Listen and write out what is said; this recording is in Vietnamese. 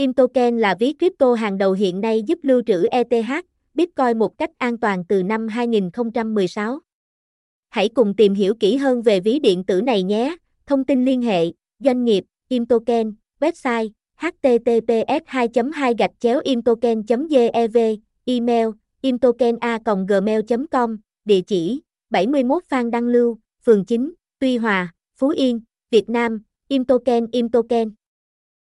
Imtoken là ví crypto hàng đầu hiện nay giúp lưu trữ ETH, Bitcoin một cách an toàn từ năm 2016. Hãy cùng tìm hiểu kỹ hơn về ví điện tử này nhé. Thông tin liên hệ, doanh nghiệp, Imtoken, website, https 2 2 gạch chéo imtoken gev email imtokena gmail com địa chỉ 71 Phan Đăng Lưu, phường 9, Tuy Hòa, Phú Yên, Việt Nam, Imtoken Imtoken